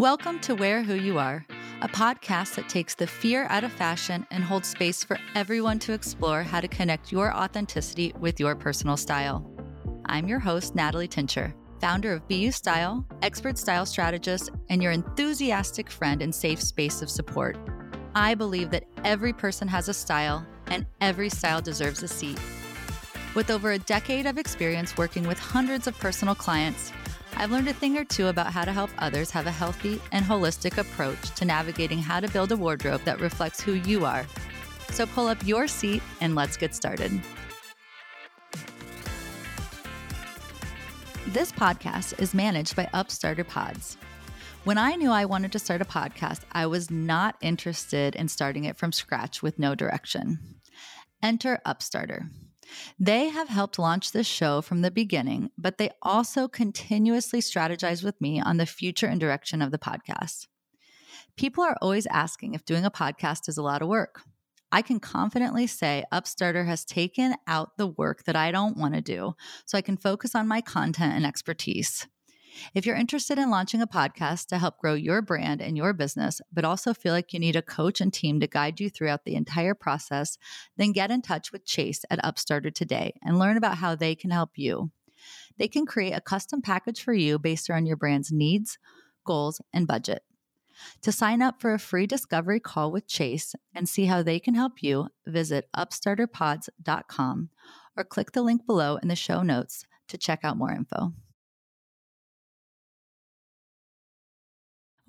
Welcome to Wear Who You Are, a podcast that takes the fear out of fashion and holds space for everyone to explore how to connect your authenticity with your personal style. I'm your host, Natalie Tincher, founder of BU Style, expert style strategist, and your enthusiastic friend and safe space of support. I believe that every person has a style and every style deserves a seat. With over a decade of experience working with hundreds of personal clients, I've learned a thing or two about how to help others have a healthy and holistic approach to navigating how to build a wardrobe that reflects who you are. So pull up your seat and let's get started. This podcast is managed by Upstarter Pods. When I knew I wanted to start a podcast, I was not interested in starting it from scratch with no direction. Enter Upstarter. They have helped launch this show from the beginning, but they also continuously strategize with me on the future and direction of the podcast. People are always asking if doing a podcast is a lot of work. I can confidently say Upstarter has taken out the work that I don't want to do so I can focus on my content and expertise. If you're interested in launching a podcast to help grow your brand and your business, but also feel like you need a coach and team to guide you throughout the entire process, then get in touch with Chase at Upstarter today and learn about how they can help you. They can create a custom package for you based on your brand's needs, goals, and budget. To sign up for a free discovery call with Chase and see how they can help you, visit upstarterpods.com or click the link below in the show notes to check out more info.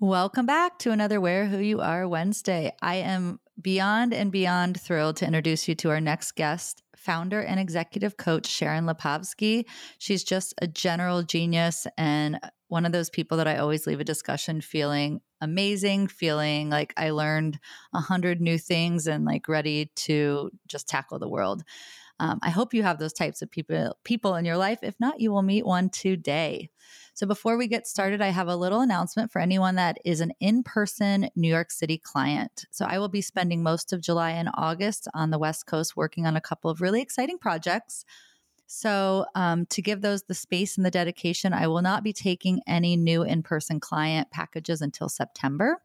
Welcome back to another Wear Who You Are Wednesday. I am beyond and beyond thrilled to introduce you to our next guest, founder and executive coach Sharon Lipovsky. She's just a general genius and one of those people that I always leave a discussion feeling amazing, feeling like I learned a hundred new things and like ready to just tackle the world. Um, I hope you have those types of people people in your life. If not, you will meet one today. So before we get started, I have a little announcement for anyone that is an in person New York City client. So I will be spending most of July and August on the West Coast working on a couple of really exciting projects. So, um, to give those the space and the dedication, I will not be taking any new in person client packages until September.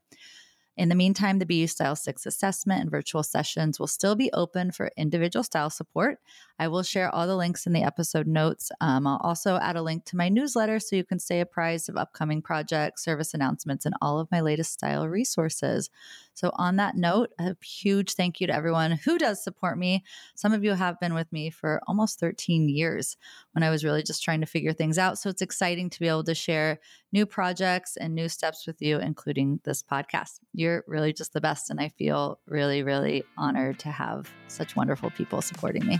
In the meantime, the BU Style 6 assessment and virtual sessions will still be open for individual style support. I will share all the links in the episode notes. Um, I'll also add a link to my newsletter so you can stay apprised of upcoming projects, service announcements, and all of my latest style resources. So, on that note, a huge thank you to everyone who does support me. Some of you have been with me for almost 13 years when I was really just trying to figure things out. So, it's exciting to be able to share new projects and new steps with you, including this podcast. You're really just the best. And I feel really, really honored to have such wonderful people supporting me.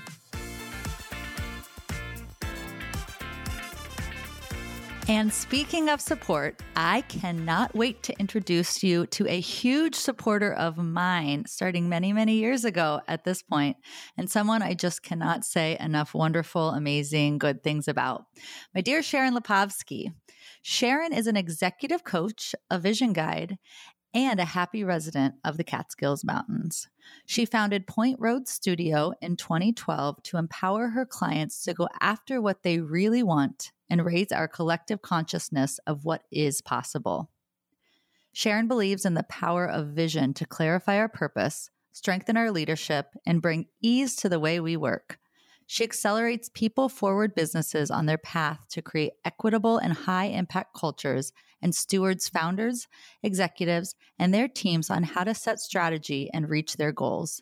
And speaking of support, I cannot wait to introduce you to a huge supporter of mine starting many, many years ago at this point, and someone I just cannot say enough wonderful, amazing, good things about. My dear Sharon Lipovsky. Sharon is an executive coach, a vision guide, and a happy resident of the Catskills Mountains. She founded Point Road Studio in 2012 to empower her clients to go after what they really want and raise our collective consciousness of what is possible. Sharon believes in the power of vision to clarify our purpose, strengthen our leadership, and bring ease to the way we work. She accelerates people forward businesses on their path to create equitable and high impact cultures and stewards founders, executives, and their teams on how to set strategy and reach their goals.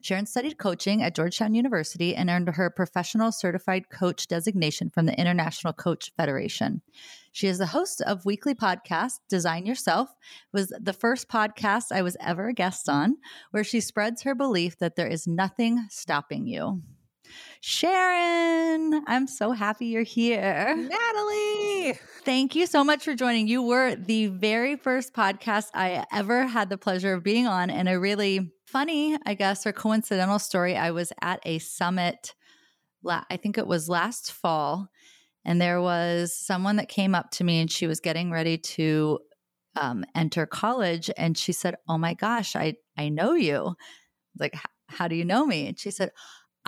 Sharon studied coaching at Georgetown University and earned her professional certified coach designation from the International Coach Federation. She is the host of weekly podcast Design Yourself. Was the first podcast I was ever a guest on where she spreads her belief that there is nothing stopping you. Sharon, I'm so happy you're here. Natalie. Thank you so much for joining. You were the very first podcast I ever had the pleasure of being on, and I really funny, I guess, or coincidental story. I was at a summit, I think it was last fall, and there was someone that came up to me and she was getting ready to um, enter college. And she said, Oh my gosh, I, I know you. like, how do you know me? And she said,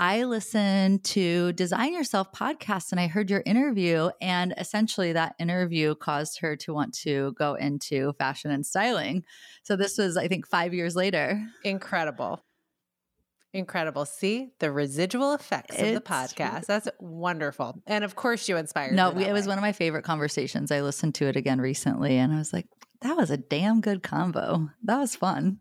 I listened to Design Yourself podcast and I heard your interview. And essentially, that interview caused her to want to go into fashion and styling. So, this was, I think, five years later. Incredible. Incredible. See the residual effects it's, of the podcast. That's wonderful. And of course, you inspired. Me. No, it was one of my favorite conversations. I listened to it again recently and I was like, that was a damn good combo. That was fun.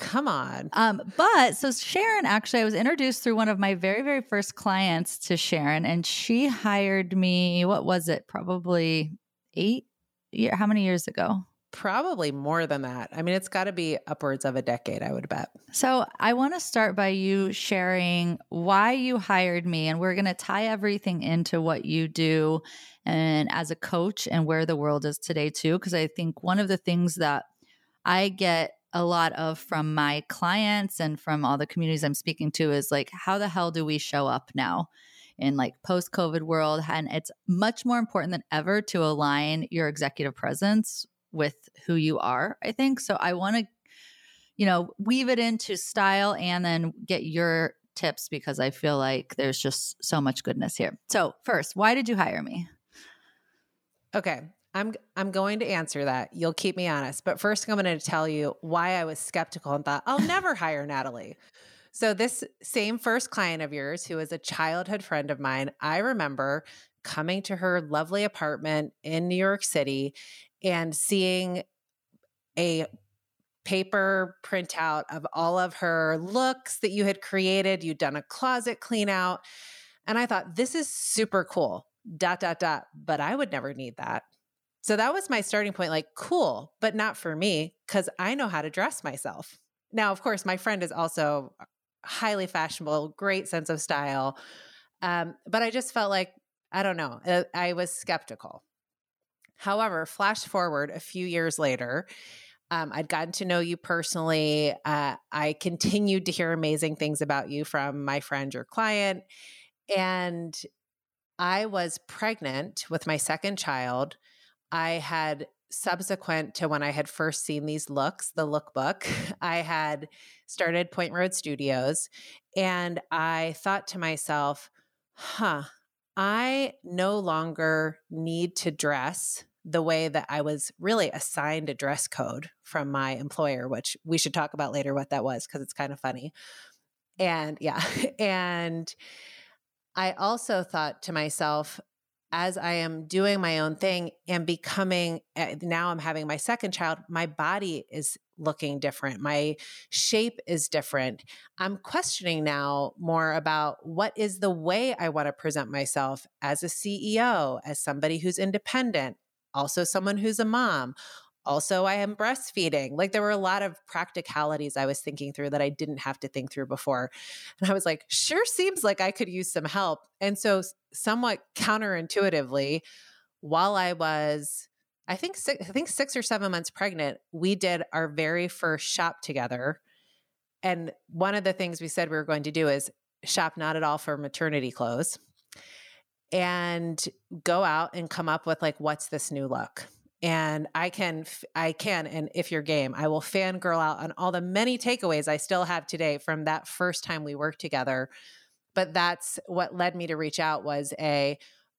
Come on. Um, but so Sharon, actually, I was introduced through one of my very, very first clients to Sharon, and she hired me. What was it? Probably eight year. How many years ago? Probably more than that. I mean, it's got to be upwards of a decade, I would bet. So, I want to start by you sharing why you hired me, and we're going to tie everything into what you do and as a coach and where the world is today, too. Because I think one of the things that I get a lot of from my clients and from all the communities I'm speaking to is like, how the hell do we show up now? in like post covid world? And it's much more important than ever to align your executive presence with who you are i think. So i want to you know weave it into style and then get your tips because i feel like there's just so much goodness here. So first why did you hire me? Okay I'm I'm going to answer that. You'll keep me honest. But first I'm going to tell you why I was skeptical and thought I'll never hire Natalie. So this same first client of yours who is a childhood friend of mine, I remember coming to her lovely apartment in New York City and seeing a paper printout of all of her looks that you had created. You'd done a closet clean out. And I thought, this is super cool. Dot, dot, dot. But I would never need that. So that was my starting point like, cool, but not for me because I know how to dress myself. Now, of course, my friend is also highly fashionable, great sense of style. Um, but I just felt like, I don't know, uh, I was skeptical. However, flash forward a few years later, um, I'd gotten to know you personally. Uh, I continued to hear amazing things about you from my friend, your client. And I was pregnant with my second child I had subsequent to when I had first seen these looks, the lookbook, I had started Point Road Studios and I thought to myself, huh, I no longer need to dress the way that I was really assigned a dress code from my employer, which we should talk about later what that was because it's kind of funny. And yeah, and I also thought to myself, as I am doing my own thing and becoming, eh, now I'm having my second child, my body is looking different. My shape is different. I'm questioning now more about what is the way I want to present myself as a CEO, as somebody who's independent, also someone who's a mom, also i am breastfeeding. Like there were a lot of practicalities i was thinking through that i didn't have to think through before. And i was like sure seems like i could use some help. And so somewhat counterintuitively while i was i think six, i think 6 or 7 months pregnant we did our very first shop together. And one of the things we said we were going to do is shop not at all for maternity clothes and go out and come up with like what's this new look and I can, I can, and if you're game, I will fangirl out on all the many takeaways I still have today from that first time we worked together. But that's what led me to reach out was a,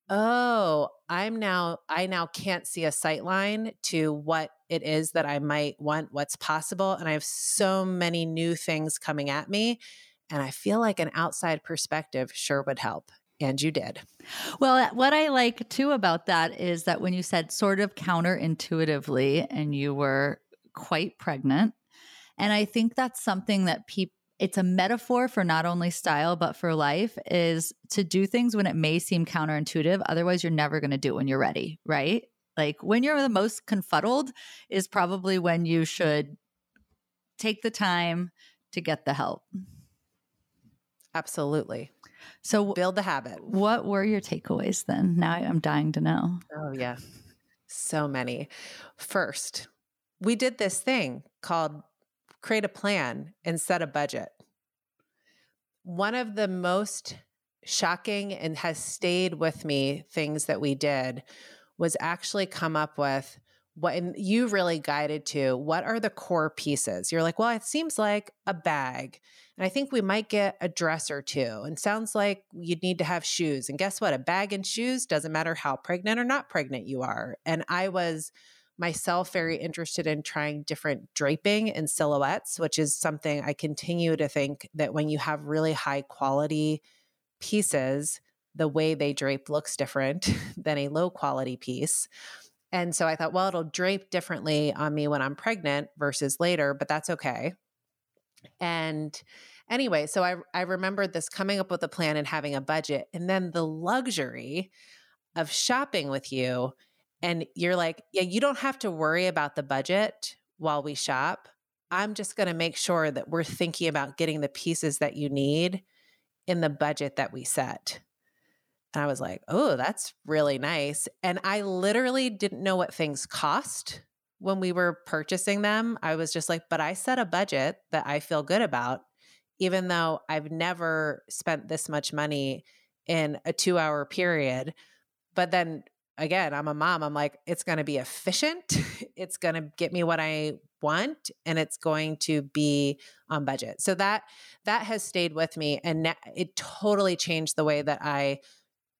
oh, I'm now, I now can't see a sight line to what it is that I might want, what's possible. And I have so many new things coming at me. And I feel like an outside perspective sure would help. And you did. Well, uh, what I like too about that is that when you said sort of counterintuitively and you were quite pregnant, and I think that's something that people it's a metaphor for not only style but for life is to do things when it may seem counterintuitive otherwise you're never going to do it when you're ready right? Like when you're the most confuddled is probably when you should take the time to get the help. Absolutely so build the habit. What were your takeaways then? Now I'm dying to know. Oh, yeah. So many. First, we did this thing called create a plan and set a budget. One of the most shocking and has stayed with me things that we did was actually come up with what and you really guided to what are the core pieces? You're like well it seems like a bag and i think we might get a dress or two and sounds like you'd need to have shoes and guess what? A bag and shoes doesn't matter how pregnant or not pregnant you are and i was myself very interested in trying different draping and silhouettes which is something i continue to think that when you have really high quality pieces the way they drape looks different than a low quality piece and so I thought, well, it'll drape differently on me when I'm pregnant versus later, but that's okay. And anyway, so I I remembered this coming up with a plan and having a budget and then the luxury of shopping with you and you're like, yeah, you don't have to worry about the budget while we shop. I'm just going to make sure that we're thinking about getting the pieces that you need in the budget that we set. And I was like, oh, that's really nice. And I literally didn't know what things cost when we were purchasing them. I was just like, but I set a budget that I feel good about, even though I've never spent this much money in a two hour period. But then again, I'm a mom. I'm like, it's going to be efficient. it's going to get me what I want and it's going to be on budget. So that that has stayed with me and it totally changed the way that I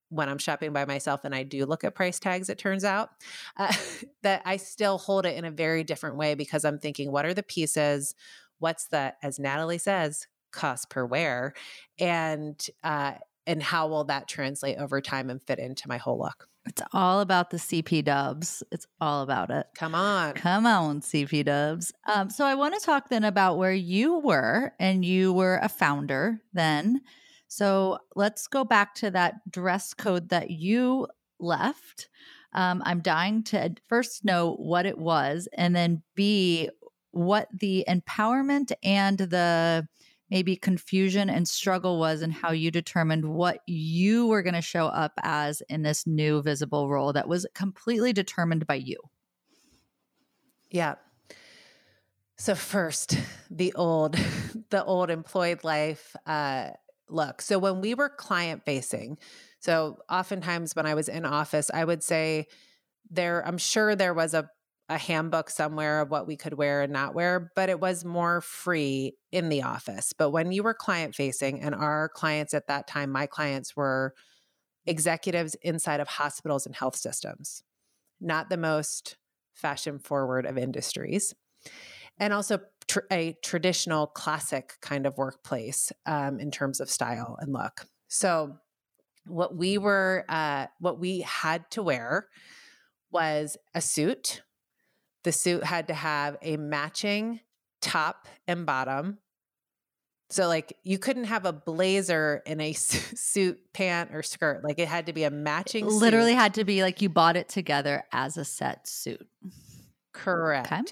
when I'm shopping by myself and I do look at price tags, it turns out uh, that I still hold it in a very different way because I'm thinking, what are the pieces? What's the, as Natalie says, cost per wear? And, uh, and how will that translate over time and fit into my whole look? It's all about the CP dubs. It's all about it. Come on. Come on, CP dubs. Um, so I want to talk then about where you were, and you were a founder then. So let's go back to that dress code that you left. Um, I'm dying to first know what it was, and then B, what the empowerment and the maybe confusion and struggle was, and how you determined what you were going to show up as in this new visible role that was completely determined by you. Yeah. So first, the old, the old employed life. Uh, look. So when we were client facing, so oftentimes when I was in office, I would say there, I'm sure there was a, a handbook somewhere of what we could wear and not wear, but it was more free in the office. But when you were client facing, and our clients at that time, my clients were executives inside of hospitals and health systems, not the most fashion forward of industries. And also tr- a traditional classic kind of workplace um, in terms of style and look. So, what we were, uh, what we had to wear was a suit. The suit had to have a matching top and bottom. So, like, you couldn't have a blazer in a suit, pant, or skirt. Like, it had to be a matching. Literally, suit. had to be like you bought it together as a set suit. Correct. Okay.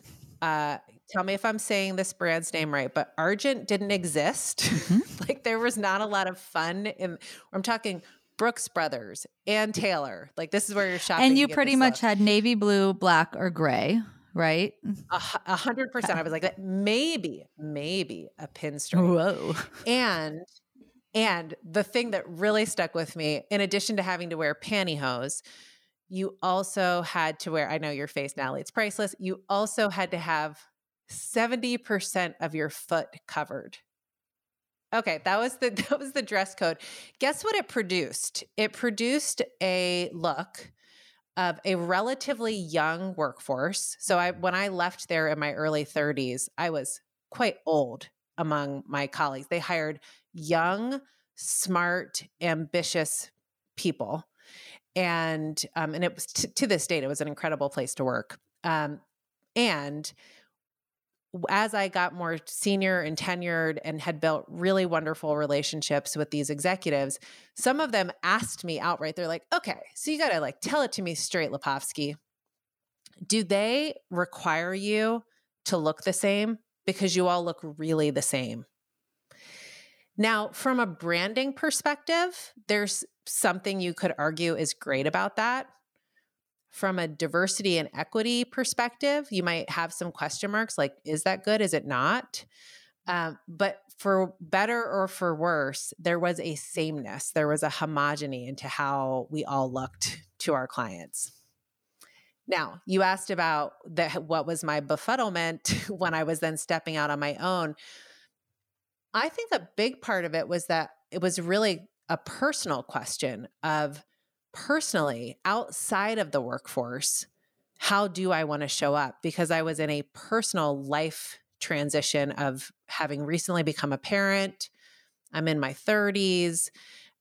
Uh, tell me if I'm saying this brand's name right, but Argent didn't exist. Mm-hmm. like there was not a lot of fun in I'm talking Brooks Brothers and Taylor. Like this is where you're shopping. And you pretty much had navy blue, black, or gray, right? A hundred percent. I was like, maybe, maybe a pinstripe. Whoa. And and the thing that really stuck with me, in addition to having to wear pantyhose, you also had to wear, I know your face, Natalie, it's priceless. You also had to have 70% of your foot covered. Okay, that was the that was the dress code. Guess what it produced? It produced a look of a relatively young workforce. So I when I left there in my early 30s, I was quite old among my colleagues. They hired young, smart, ambitious people and um, and it was t- to this date it was an incredible place to work um, and as I got more senior and tenured and had built really wonderful relationships with these executives, some of them asked me outright, they're like, okay, so you got to like tell it to me straight, Lipovsky. Do they require you to look the same? Because you all look really the same. Now, from a branding perspective, there's something you could argue is great about that. From a diversity and equity perspective, you might have some question marks like, is that good? Is it not? Um, but for better or for worse, there was a sameness, there was a homogeny into how we all looked to our clients. Now, you asked about the, what was my befuddlement when I was then stepping out on my own. I think a big part of it was that it was really a personal question of personally outside of the workforce, how do I want to show up? Because I was in a personal life transition of having recently become a parent. I'm in my 30s.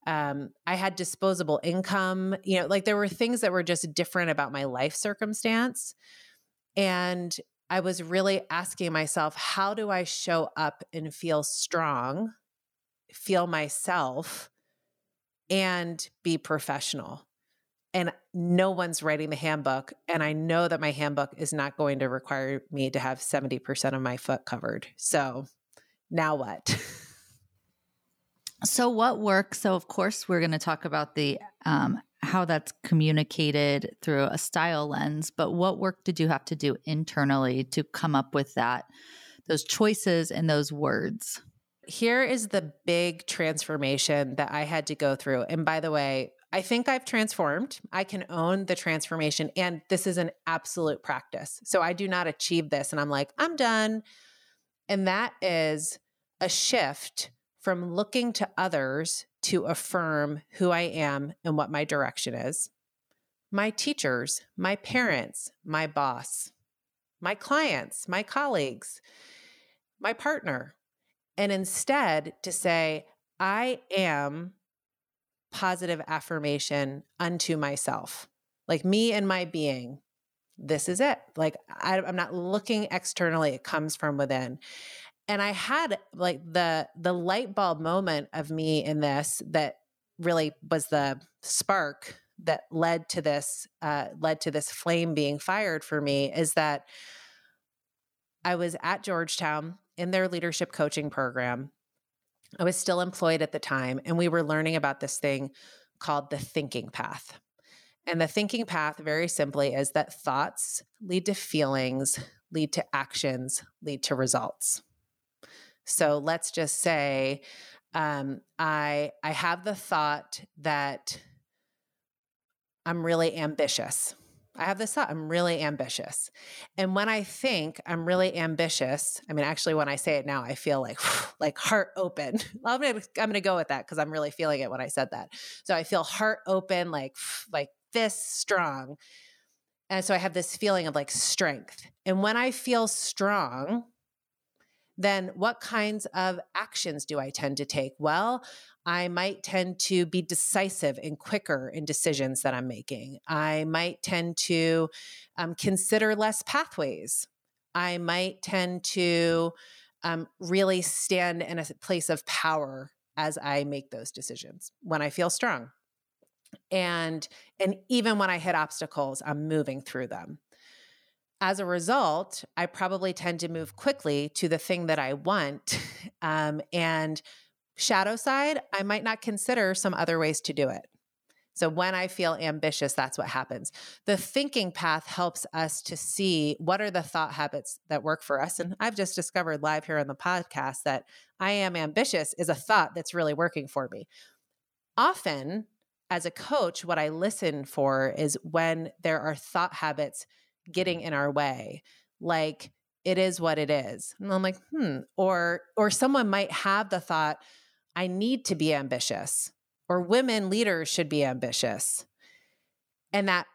Um, I had disposable income. You know, like there were things that were just different about my life circumstance. And I was really asking myself, how do I show up and feel strong, feel myself, and be professional? And no one's writing the handbook. And I know that my handbook is not going to require me to have 70% of my foot covered. So now what? So, what works? So, of course, we're going to talk about the um, how that's communicated through a style lens. But what work did you have to do internally to come up with that, those choices and those words? Here is the big transformation that I had to go through. And by the way, I think I've transformed. I can own the transformation. And this is an absolute practice. So I do not achieve this and I'm like, I'm done. And that is a shift from looking to others to affirm who I am and what my direction is, my teachers, my parents, my boss, my clients, my colleagues, my partner, and instead to say, I am positive affirmation unto myself, like me and my being. This is it. Like, I, am not looking externally, it comes from within and i had like the the light bulb moment of me in this that really was the spark that led to this uh, led to this flame being fired for me is that i was at georgetown in their leadership coaching program i was still employed at the time and we were learning about this thing called the thinking path and the thinking path very simply is that thoughts lead to feelings lead to actions lead to results so let's just say um, I I have the thought that I'm really ambitious. I have this thought, I'm really ambitious. And when I think I'm really ambitious, I mean, actually, when I say it now, I feel like, like heart open. I'm gonna, I'm gonna go with that because I'm really feeling it when I said that. So I feel heart open, like, like this strong. And so I have this feeling of like strength. And when I feel strong, then what kinds of actions do I tend to take? Well, I might tend to be decisive and quicker in decisions that I'm making. I might tend to um, consider less pathways. I might tend to um, really stand in a place of power as I make those decisions when I feel strong. And and even when I hit obstacles, I'm moving through them as a result, I probably tend to move quickly to the thing that I want. Um, and shadow side, I might not consider some other ways to do it. So when I feel ambitious, that's what happens. The thinking path helps us to see what are the thought habits that work for us. And I've just discovered live here on the podcast that I am ambitious is a thought that's really working for me. Often, as a coach, what I listen for is when there are thought habits getting in our way like it is what it is and i'm like hmm or or someone might have the thought i need to be ambitious or women leaders should be ambitious. And that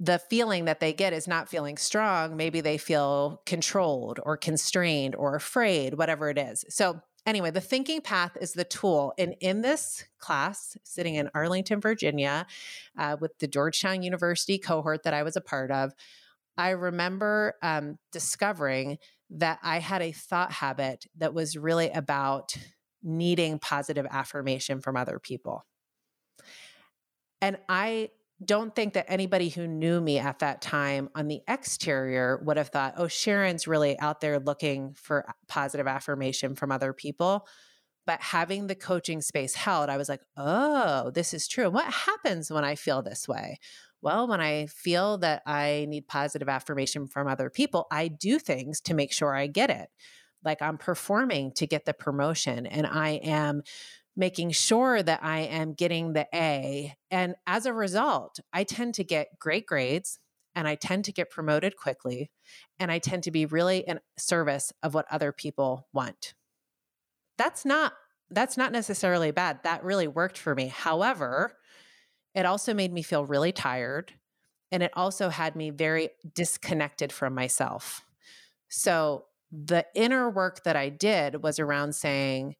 the feeling that they get is not feeling strong. Maybe they feel controlled or constrained or afraid whatever it is. So anyway the thinking path is the tool. And in this class sitting in arlington virginia uh, with the georgetown university cohort that i was a part of I remember um, discovering that I had a thought habit that was really about needing positive affirmation from other people. And I don't think that anybody who knew me at that time on the exterior would have thought, oh, Sharon's really out there looking for positive affirmation from other people. But having the coaching space held, I was like, oh, this is true. And what happens when I feel this way? Well, when I feel that I need positive affirmation from other people, I do things to make sure I get it. Like I'm performing to get the promotion and I am making sure that I am getting the A. And as a result, I tend to get great grades. and I tend to get promoted quickly and I tend to be really in service of what other people want. That's not that's not necessarily bad. That really worked for me. However, it also made me feel really tired and it also had me very disconnected from myself. So, the inner work that I did was around saying,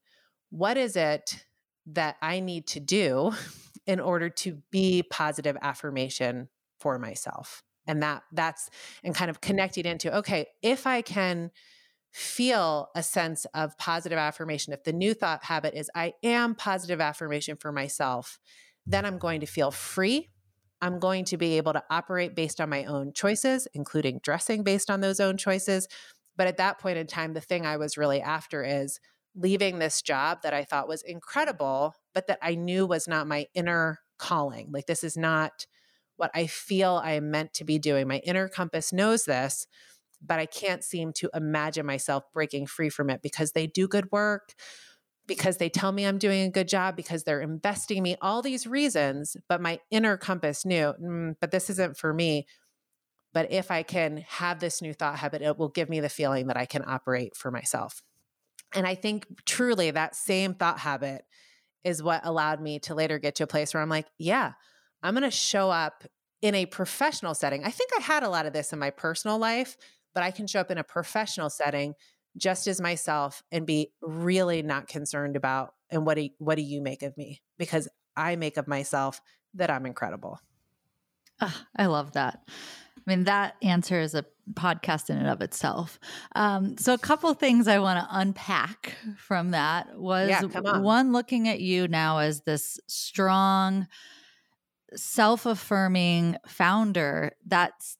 what is it that I need to do in order to be positive affirmation for myself? And that that's and kind of connecting into okay, if I can feel a sense of positive affirmation, if the new thought habit is I am positive affirmation for myself, then I'm going to feel free. I'm going to be able to operate based on my own choices, including dressing based on those own choices. But at that point in time, the thing I was really after is leaving this job that I thought was incredible, but that I knew was not my inner calling. Like, this is not what I feel I am meant to be doing. My inner compass knows this but I can't seem to imagine myself breaking free from it because they do good work, because they tell me I'm doing a good job, because they're investing me, all these reasons. But my inner compass knew, mm, but this isn't for me. But if I can have this new thought habit, it will give me the feeling that I can operate for myself. And I think truly that same thought habit is what allowed me to later get to a place where I'm like, yeah, I'm going to show up in a professional setting. I think I had a lot of this in my personal life, but I can show up in a professional setting just as myself and be really not concerned about and what do, what do you make of me because I make of myself that I'm incredible. Oh, I love that. I mean, that answer is a podcast in and of itself. Um, so, a couple things I want to unpack from that was yeah, on. one, looking at you now as this strong, self affirming founder that's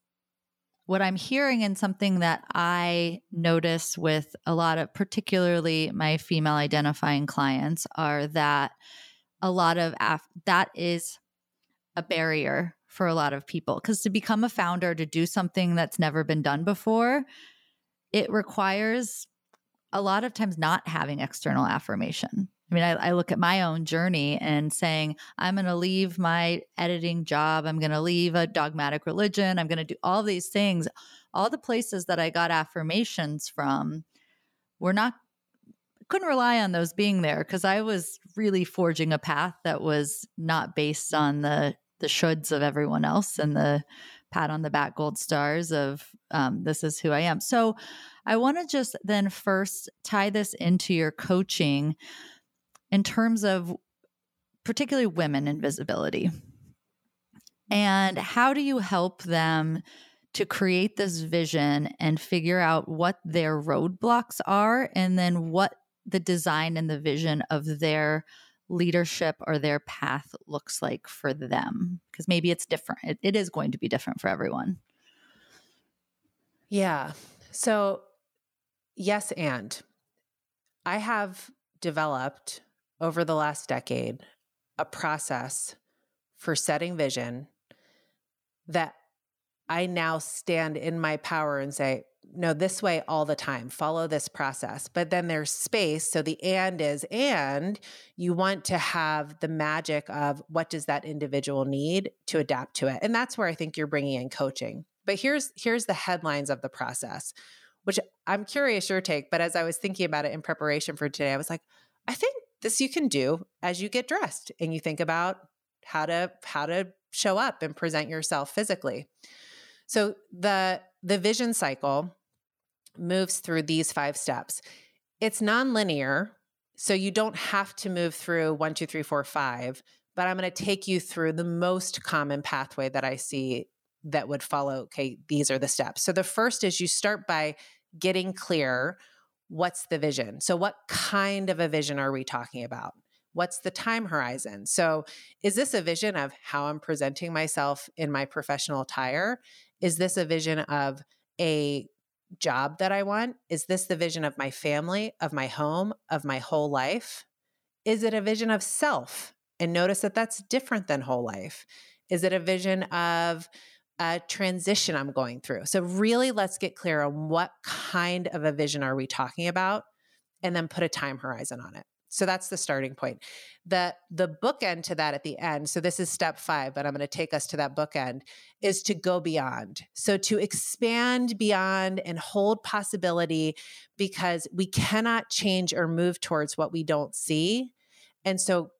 what I'm hearing and something that I notice with a lot of, particularly my female identifying clients, are that a lot of af- that is a barrier for a lot of people. Because to become a founder, to do something that's never been done before, it requires a lot of times not having external affirmation. I mean, I, I, look at my own journey and saying, I'm going to leave my editing job. I'm going to leave a dogmatic religion. I'm going to do all these things. All the places that I got affirmations from were not, couldn't rely on those being there because I was really forging a path that was not based on the, the shoulds of everyone else and the pat on the back gold stars of um, this is who I am. So I want to just then first tie this into your coaching in terms of particularly women in visibility. And how do you help them to create this vision and figure out what their roadblocks are and then what the design and the vision of their leadership or their path looks like for them? Because maybe it's different. It, it is going to be different for everyone. Yeah. So, yes, and I have developed over the last decade a process for setting vision that I now stand in my power and say, no, this way all the time, follow this process. But then there's space. So the and is, and you want to have the magic of what does that individual need to adapt to it. And that's where I think you're bringing in coaching. But here's here's the headlines of the process, which I'm curious your take. But as I was thinking about it in preparation for today, I was like, I think this you can do as you get dressed and you think about how to how to show up and present yourself physically. So the the vision cycle moves through these five steps. It's nonlinear, so you don't have to move through one, two, three, four, five. But I'm going to take you through the most common pathway that I see that would follow. Okay, these are the steps. So the first is you start by getting clear what's the vision? So, what kind of a vision are we talking about? What's the time horizon? So, is this a vision of how I'm presenting myself in my professional attire? Is this a vision of a job that I want? Is this the vision of my family, of my home, of my whole life? Is it a vision of self? And notice that that's different than whole life. Is it a vision of a transition I'm going through. So, really, let's get clear on what kind of a vision are we talking about and then put a time horizon on it. So that's the starting point. The the bookend to that at the end. So this is step 5, but I'm going to take us to that bookend is to go beyond. So to expand beyond and hold possibility because we cannot change or move towards what we don't see. And so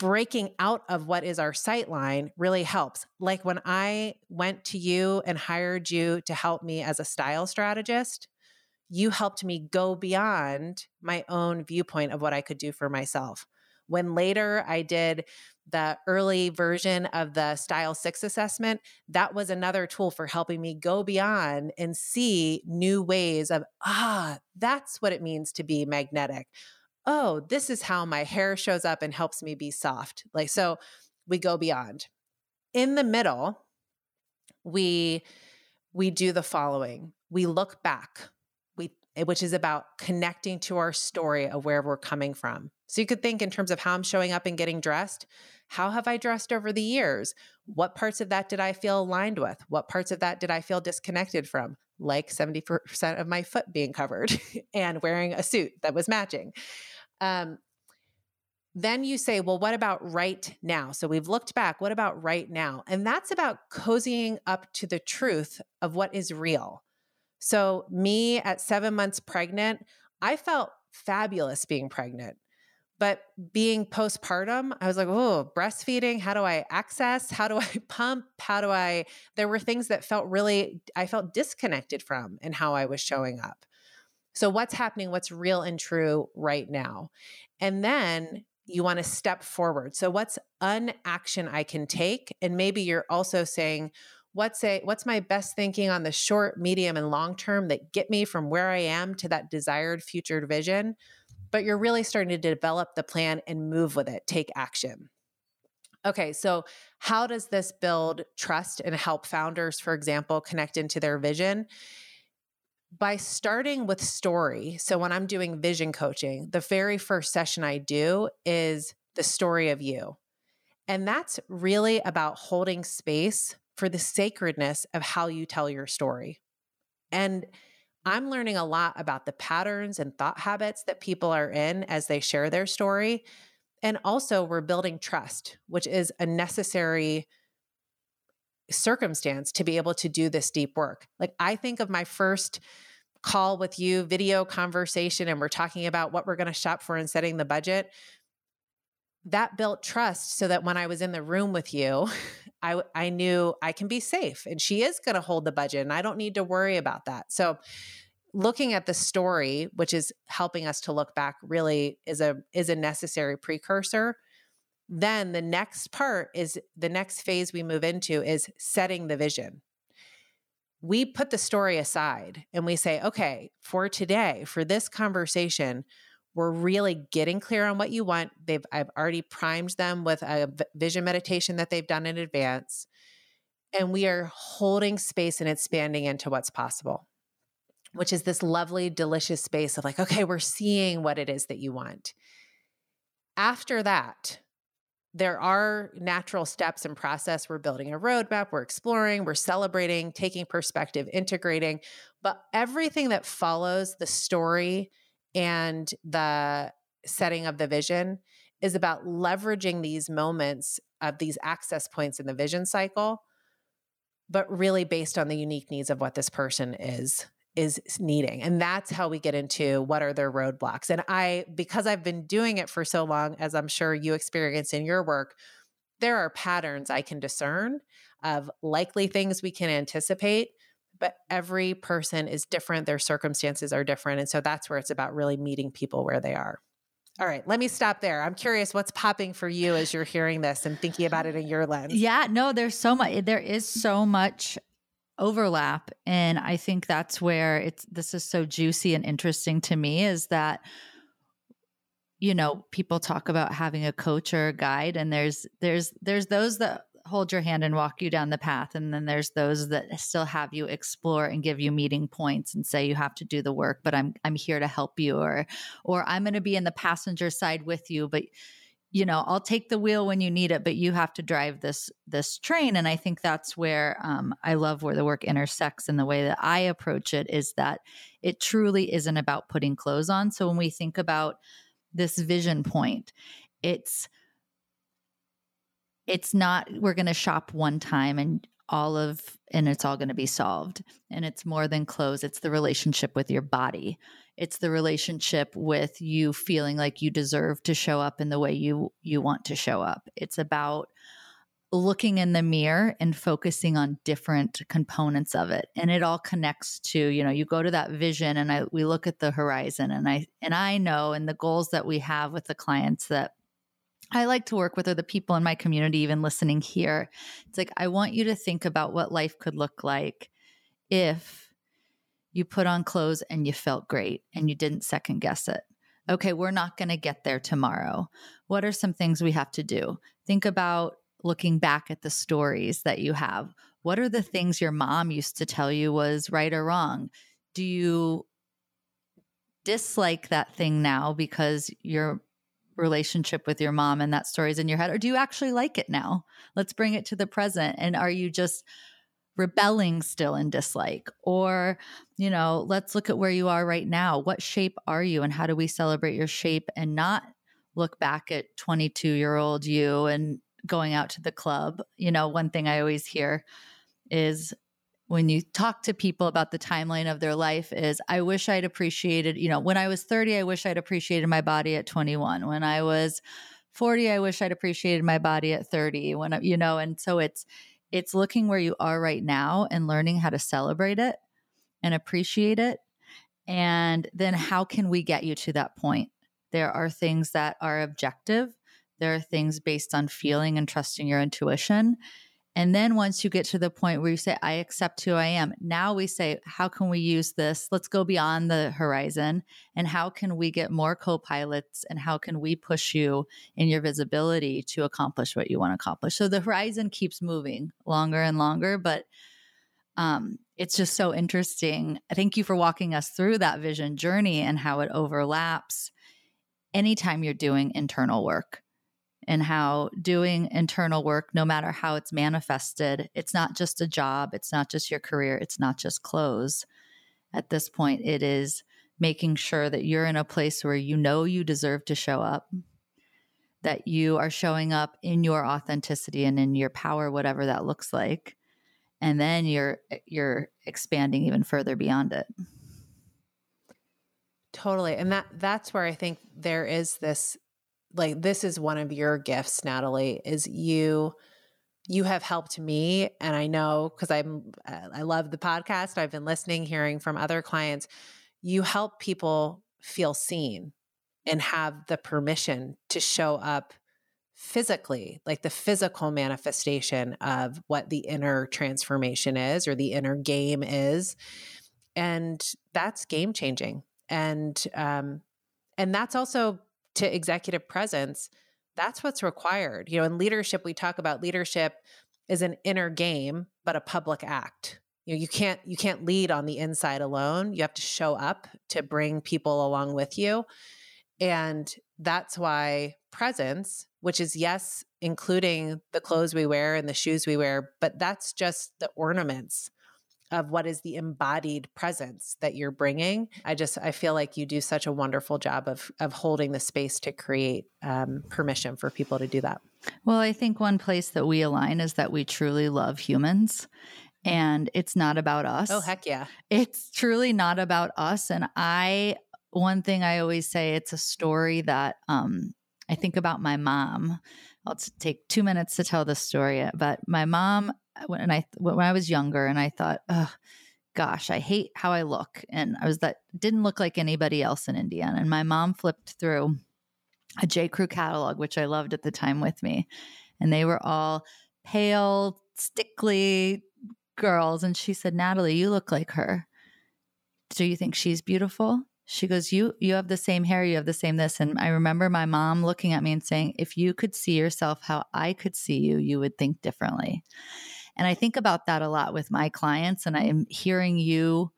breaking out of what is our sight line really helps. Like when I went to you and hired you to help me as a style strategist, you helped me go beyond my own viewpoint of what I could do for myself. When later I did the early version of the Style 6 assessment, that was another tool for helping me go beyond and see new ways of, ah, that's what it means to be magnetic. Oh, this is how my hair shows up and helps me be soft. Like, so we go beyond. In the middle, we we do the following. We look back which is about connecting to our story of where we're coming from. So you could think in terms of how I'm showing up and getting dressed. How have I dressed over the years? What parts of that did I feel aligned with? What parts of that did I feel disconnected from? Like 70% of my foot being covered and wearing a suit that was matching. Um, then you say, well, what about right now? So we've looked back. What about right now? And that's about cozying up to the truth of what is real. So, me at seven months pregnant, I felt fabulous being pregnant. But being postpartum, I was like, oh, breastfeeding, how do I access? How do I pump? How do I? There were things that felt really, I felt disconnected from in how I was showing up. So, what's happening? What's real and true right now? And then you want to step forward. So, what's an action I can take? And maybe you're also saying, what's a what's my best thinking on the short medium and long term that get me from where i am to that desired future vision? But you're really starting to develop the plan and move with it take action. Okay so how does this build trust and help founders for example connect into their vision? By starting with story so when i'm doing vision coaching the very first session i do is the story of you. And that's really about holding space for the sacredness of how you tell your story. And I'm learning a lot about the patterns and thought habits that people are in as they share their story. And also, we're building trust, which is a necessary circumstance to be able to do this deep work. Like, I think of my first call with you, video conversation, and we're talking about what we're going to shop for and setting the budget. That built trust so that when I was in the room with you I I knew I can be safe and she is going to hold the budget and I don't need to worry about that. So looking at the story which is helping us to look back really is a is a necessary precursor. Then the next part is the next phase we move into is setting the vision. We put the story aside and we say, okay, for today, for this conversation, we're really getting clear on what you want. They've I've already primed them with a vision meditation that they've done in advance. And we are holding space and expanding into what's possible, which is this lovely, delicious space of like, okay, we're seeing what it is that you want. After that, there are natural steps and process. We're building a roadmap, we're exploring, we're celebrating, taking perspective, integrating. But everything that follows the story and the setting of the vision is about leveraging these moments of these access points in the vision cycle but really based on the unique needs of what this person is is needing and that's how we get into what are their roadblocks and i because i've been doing it for so long as i'm sure you experience in your work there are patterns i can discern of likely things we can anticipate but every person is different. Their circumstances are different. And so that's where it's about really meeting people where they are. All right, let me stop there. I'm curious what's popping for you as you're hearing this and thinking about it in your lens. Yeah, no, there's so much there is so much overlap and I think that's where it's this is so juicy and interesting to me is that you know, people talk about having a coach or a guide and there's there's there's those that hold your hand and walk you down the path and then there's those that still have you explore and give you meeting points and say you have to do the work but i'm i'm here to help you or or i'm going to be in the passenger side with you but you know i'll take the wheel when you need it but you have to drive this this train and i think that's where um, i love where the work intersects and the way that i approach it is that it truly isn't about putting clothes on so when we think about this vision point. It's it's not we're going to shop one time and all of and it's all going to be solved. And it's more than clothes it's the relationship with your body. It's the relationship with you feeling like you deserve to show up in the way you you want to show up. It's about looking in the mirror and focusing on different components of it. And it all connects to you know you go to that vision and i we look at the horizon and i and i know and the goals that we have with the clients that I like to work with other people in my community, even listening here. It's like, I want you to think about what life could look like if you put on clothes and you felt great and you didn't second guess it. Okay, we're not going to get there tomorrow. What are some things we have to do? Think about looking back at the stories that you have. What are the things your mom used to tell you was right or wrong? Do you dislike that thing now because your relationship with your mom and that story's in your head? Or do you actually like it now? Let's bring it to the present. And are you just rebelling still in dislike? Or, you know, let's look at where you are right now. What shape are you and how do we celebrate your shape and not look back at 22 year old you and going out to the club? You know, one thing I always hear is when you talk to people about the timeline of their life is I wish I'd appreciated, you know, when I was 30, I wish I'd appreciated my body at 21. When I was 40, I wish I'd appreciated my body at 30. When I, you know, and so it's it's looking where you are right now and learning how to celebrate it and appreciate it. And then how can we get you to that point? There are things that are objective. There are things based on feeling and trusting your intuition. And then once you get to the point where you say, I accept who I am, now we say, how can we use this? Let's go beyond the horizon. And how can we get more co pilots? And how can we push you in your visibility to accomplish what you want to accomplish? So the horizon keeps moving longer and longer, but um, it's just so interesting. Thank you for walking us through that vision journey and how it overlaps anytime you're doing internal work and how doing internal work, no matter how it's manifested, it's not just a job, it's not just your career, it's not just clothes. At this point, it is making sure that you're in a place where you know you deserve to show up, that you are showing up in your authenticity and in your power, whatever that looks like. And then you're you're expanding even further beyond it. Totally. And that that's where I think there is this like this is one of your gifts natalie is you you have helped me and i know because i'm i love the podcast i've been listening hearing from other clients you help people feel seen and have the permission to show up physically like the physical manifestation of what the inner transformation is or the inner game is and that's game changing and um and that's also to executive presence, that's what's required. You know, in leadership, we talk about leadership is an inner game, but a public act. You know, you can't you can't lead on the inside alone. You have to show up to bring people along with you. And that's why presence, which is yes, including the clothes we wear and the shoes we wear, but that's just the ornaments of what is the embodied presence that you're bringing. I just I feel like you do such a wonderful job of of holding the space to create um, permission for people to do that. Well, I think one place that we align is that we truly love humans. And it's not about us. Oh, heck yeah. It's truly not about us. And I, one thing I always say, it's a story that um, I think about my mom. I'll take two minutes to tell this story. But my mom uh, when I when I was younger, and I thought, oh, gosh, I hate how I look, and I was that didn't look like anybody else in Indiana. And my mom flipped through a J. Crew catalog, which I loved at the time, with me, and they were all pale, stickly girls. And she said, Natalie, you look like her. Do you think she's beautiful? She goes you you have the same hair you have the same this. And i remember my mom looking at me and saying if you could see yourself how i could see you you would think differently. And I think about that a lot with my clients, and I am hearing you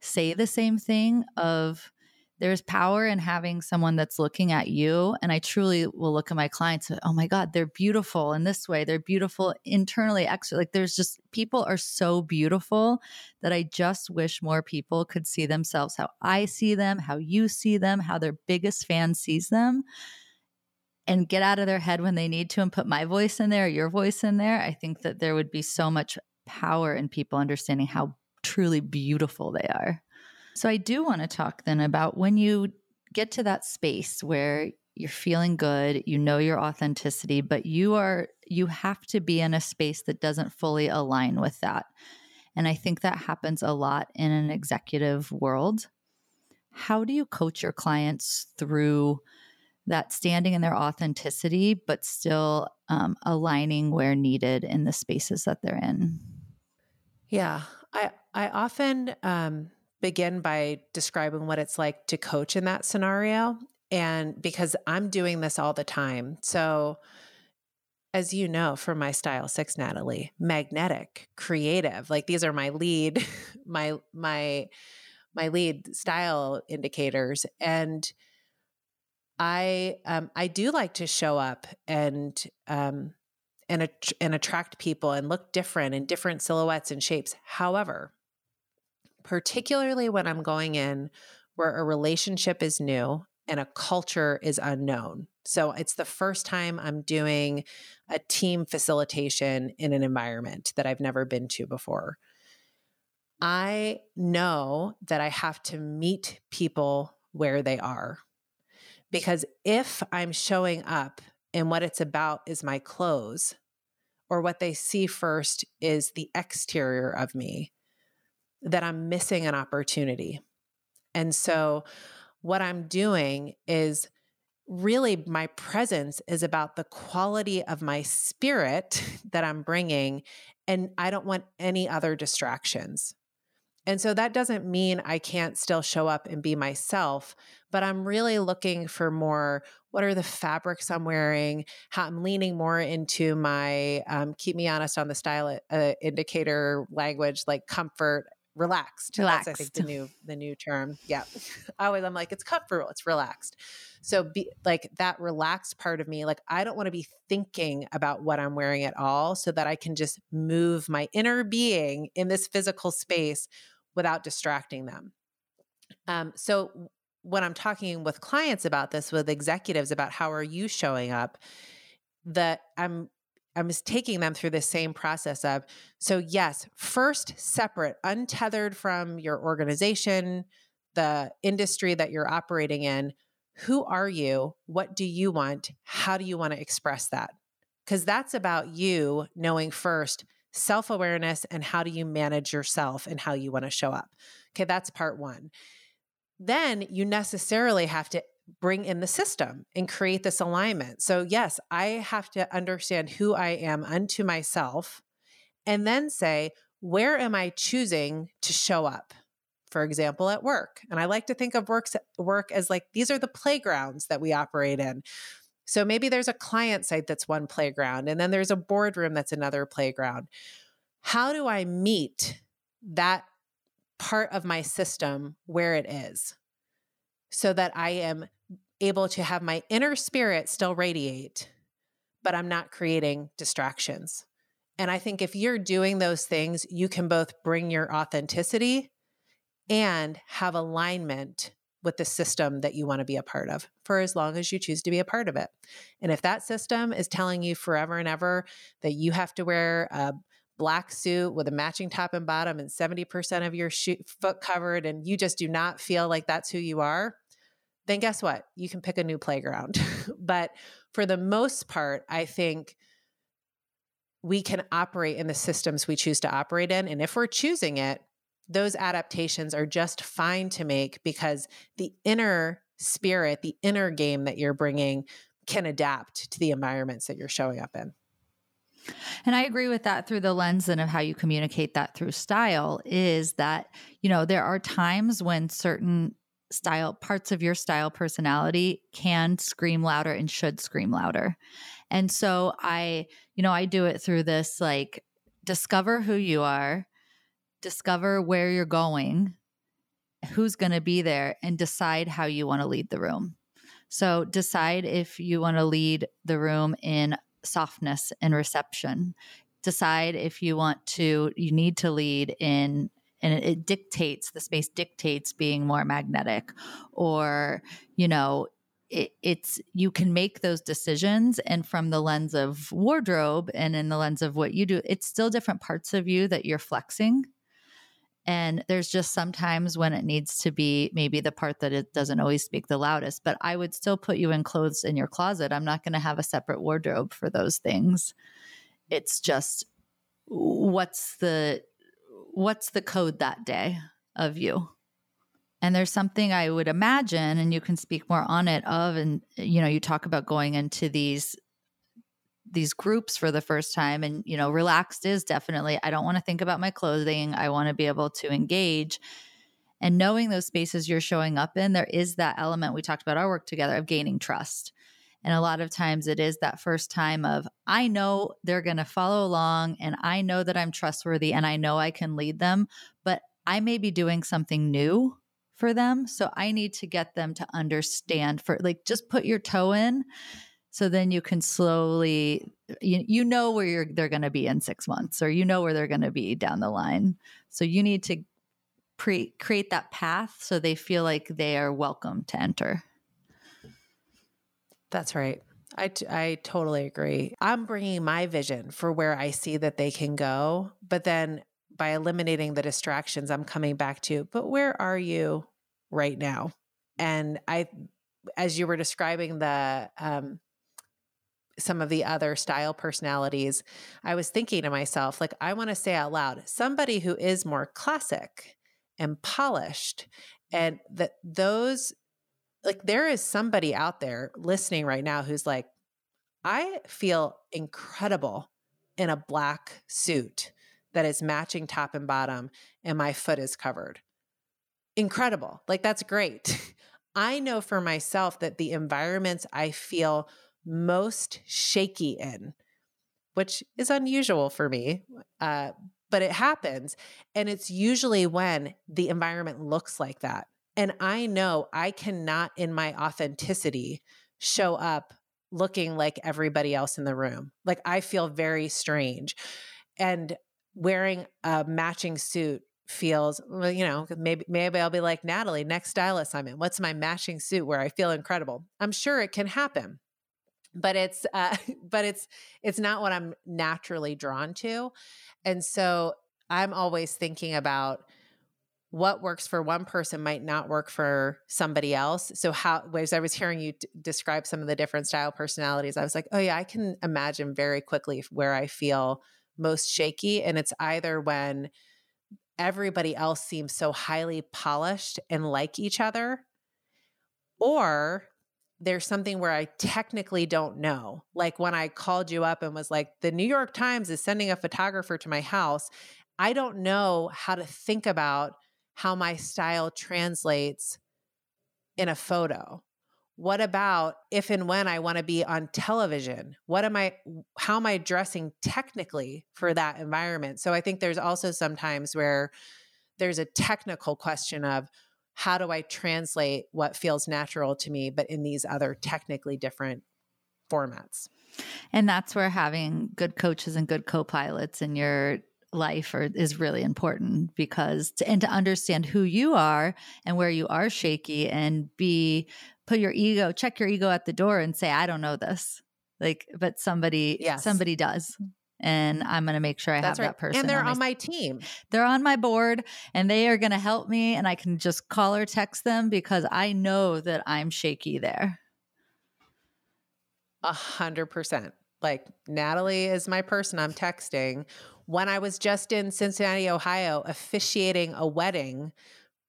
say the same thing of there's power in having someone that's looking at you. And I truly will look at my clients, oh my God, they're beautiful in this way. They're beautiful internally, extra. Like there's just people are so beautiful that I just wish more people could see themselves how I see them, how you see them, how their biggest fan sees them. And get out of their head when they need to and put my voice in there, your voice in there. I think that there would be so much power in people understanding how truly beautiful they are. So I do want to talk then about when you get to that space where you're feeling good, you know your authenticity, but you are you have to be in a space that doesn't fully align with that. And I think that happens a lot in an executive world. How do you coach your clients through that standing in their authenticity, but still um, aligning where needed in the spaces that they're in? Yeah, I I often um, begin by describing what it's like to coach in that scenario. And because I'm doing this all the time. So, as you know from my style six, Natalie, magnetic, creative, like these are my lead, my, my, my lead style indicators. And I, um, I do like to show up and, um, and, and attract people and look different in different silhouettes and shapes. However, particularly when I'm going in where a relationship is new and a culture is unknown. So it's the first time I'm doing a team facilitation in an environment that I've never been to before. I know that I have to meet people where they are. Because if I'm showing up and what it's about is my clothes, or what they see first is the exterior of me, that I'm missing an opportunity. And so, what I'm doing is really my presence is about the quality of my spirit that I'm bringing, and I don't want any other distractions. And so that doesn't mean I can't still show up and be myself, but I'm really looking for more what are the fabrics I'm wearing? How I'm leaning more into my um, keep me honest on the style uh, indicator language, like comfort relaxed. Relaxed. That's I think the new the new term. Yeah. Always I'm like it's comfortable, it's relaxed. So be like that relaxed part of me, like I don't want to be thinking about what I'm wearing at all so that I can just move my inner being in this physical space without distracting them. Um, so when I'm talking with clients about this, with executives about how are you showing up, that I'm I'm just taking them through the same process of so yes, first separate, untethered from your organization, the industry that you're operating in. Who are you? What do you want? How do you want to express that? Because that's about you knowing first self awareness and how do you manage yourself and how you want to show up. Okay, that's part one. Then you necessarily have to bring in the system and create this alignment. So, yes, I have to understand who I am unto myself and then say, where am I choosing to show up? For example, at work. And I like to think of work, work as like these are the playgrounds that we operate in. So maybe there's a client site that's one playground, and then there's a boardroom that's another playground. How do I meet that part of my system where it is? so that I am able to have my inner spirit still radiate, but I'm not creating distractions. And I think if you're doing those things, you can both bring your authenticity and have alignment with the system that you want to be a part of for as long as you choose to be a part of it. And if that system is telling you forever and ever that you have to wear a black suit with a matching top and bottom and 70% of your foot covered and you just do not feel like that's who you are, then guess what? You can pick a new playground. but for the most part, I think we can operate in the systems we choose to operate in. And if we're choosing it, those adaptations are just fine to make because the inner spirit, the inner game that you're bringing can adapt to the environments that you're showing up in. And I agree with that through the lens and of how you communicate that through style is that, you know, there are times when certain style parts of your style personality can scream louder and should scream louder. And so I, you know, I do it through this like discover who you are, discover where you're going, who's going to be there and decide how you want to lead the room. So decide if you want to lead the room in softness and reception. Decide if you want to, you need to lead in, and it dictates, the space dictates being more magnetic or, you know, it, it's you can make those decisions and from the lens of wardrobe and in the lens of what you do it's still different parts of you that you're flexing and there's just sometimes when it needs to be maybe the part that it doesn't always speak the loudest, but I would still put you in clothes in your closet. I'm not going to have a separate wardrobe for those things. It's just what's the what's the code that day of you? And there's something I would imagine, and you can speak more on it of, and you know, you talk about going into these these groups for the first time and you know relaxed is definitely i don't want to think about my clothing i want to be able to engage and knowing those spaces you're showing up in there is that element we talked about our work together of gaining trust and a lot of times it is that first time of i know they're going to follow along and i know that i'm trustworthy and i know i can lead them but i may be doing something new for them. So i need to get them to understand for like just put your toe in so then you can slowly you, you know where you're they're going to be in six months or you know where they're going to be down the line. So you need to pre- create that path so they feel like they are welcome to enter that's right I, t- I totally agree. I'm bringing my vision for where I see that they can go, but then by eliminating the distractions, I'm coming back to, but where are you right now? And I, as you were describing the um, some of the other style personalities, I was thinking to myself, like, I want to say out loud, somebody who is more classic and polished, and that those, like, there is somebody out there listening right now who's like, I feel incredible in a black suit that is matching top and bottom, and my foot is covered. Incredible. Like, that's great. I know for myself that the environments I feel most shaky in, which is unusual for me, uh, but it happens. And it's usually when the environment looks like that. And I know I cannot, in my authenticity, show up looking like everybody else in the room. Like I feel very strange. And wearing a matching suit feels well, you know maybe maybe i'll be like natalie next style assignment what's my matching suit where i feel incredible i'm sure it can happen but it's uh, but it's it's not what i'm naturally drawn to and so i'm always thinking about what works for one person might not work for somebody else so how as i was hearing you describe some of the different style personalities i was like oh yeah i can imagine very quickly where i feel most shaky and it's either when everybody else seems so highly polished and like each other or there's something where I technically don't know. Like when I called you up and was like, the New York Times is sending a photographer to my house. I don't know how to think about how my style translates in a photo. What about if and when I want to be on television? What am I, how am I dressing technically for that environment? So I think there's also sometimes where there's a technical question of, how do I translate what feels natural to me, but in these other technically different formats? And that's where having good coaches and good co pilots in your life is really important because to, and to understand who you are and where you are shaky and be put your ego check your ego at the door and say i don't know this like but somebody yes. somebody does and I'm going to make sure I That's have right. that person. And they're on, on my, my team. They're on my board and they are going to help me and I can just call or text them because I know that I'm shaky there. A hundred percent. Like Natalie is my person I'm texting. When I was just in Cincinnati, Ohio, officiating a wedding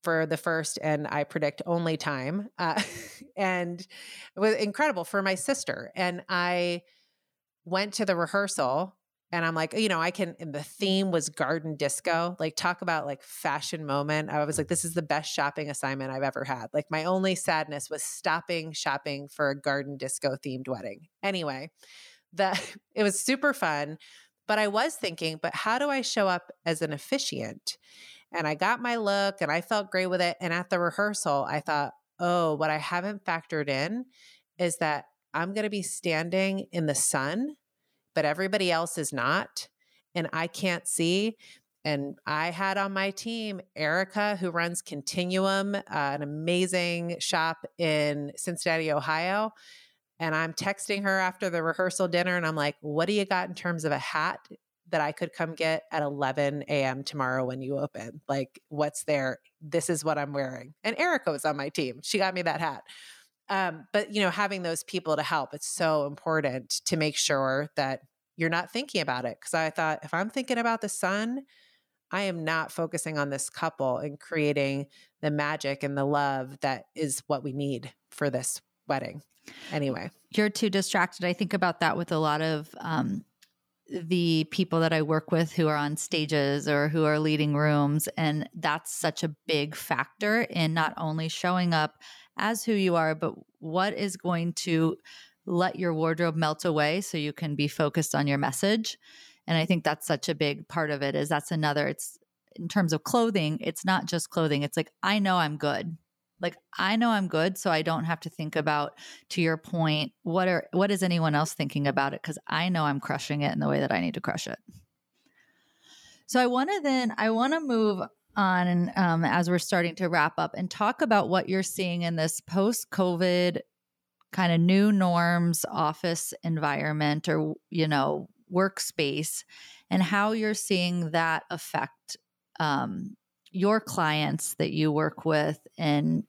for the first and I predict only time, uh, and it was incredible for my sister. And I went to the rehearsal and I'm like, you know, I can, the theme was garden disco. Like, talk about like fashion moment. I was like, this is the best shopping assignment I've ever had. Like, my only sadness was stopping shopping for a garden disco themed wedding. Anyway, that it was super fun. But I was thinking, but how do I show up as an officiant? and I got my look and I felt great with it. And at the rehearsal, I thought, oh, what I haven't factored in is that I'm going to be standing in the sun, but everybody else is not. And I can't see. And I had on my team Erica, who runs Continuum, uh, an amazing shop in Cincinnati, Ohio. And I'm texting her after the rehearsal dinner, and I'm like, What do you got in terms of a hat that I could come get at 11 a.m. tomorrow when you open? Like, what's there? This is what I'm wearing. And Erica was on my team. She got me that hat. Um, but, you know, having those people to help, it's so important to make sure that you're not thinking about it. Cause I thought, if I'm thinking about the sun, I am not focusing on this couple and creating the magic and the love that is what we need for this wedding. Anyway, you're too distracted. I think about that with a lot of um, the people that I work with who are on stages or who are leading rooms. And that's such a big factor in not only showing up as who you are, but what is going to let your wardrobe melt away so you can be focused on your message. And I think that's such a big part of it is that's another it's in terms of clothing, it's not just clothing. It's like I know I'm good. Like I know I'm good, so I don't have to think about to your point, what are what is anyone else thinking about it cuz I know I'm crushing it in the way that I need to crush it. So I want to then I want to move on um, as we're starting to wrap up and talk about what you're seeing in this post-COVID kind of new norms office environment or you know workspace and how you're seeing that affect um, your clients that you work with in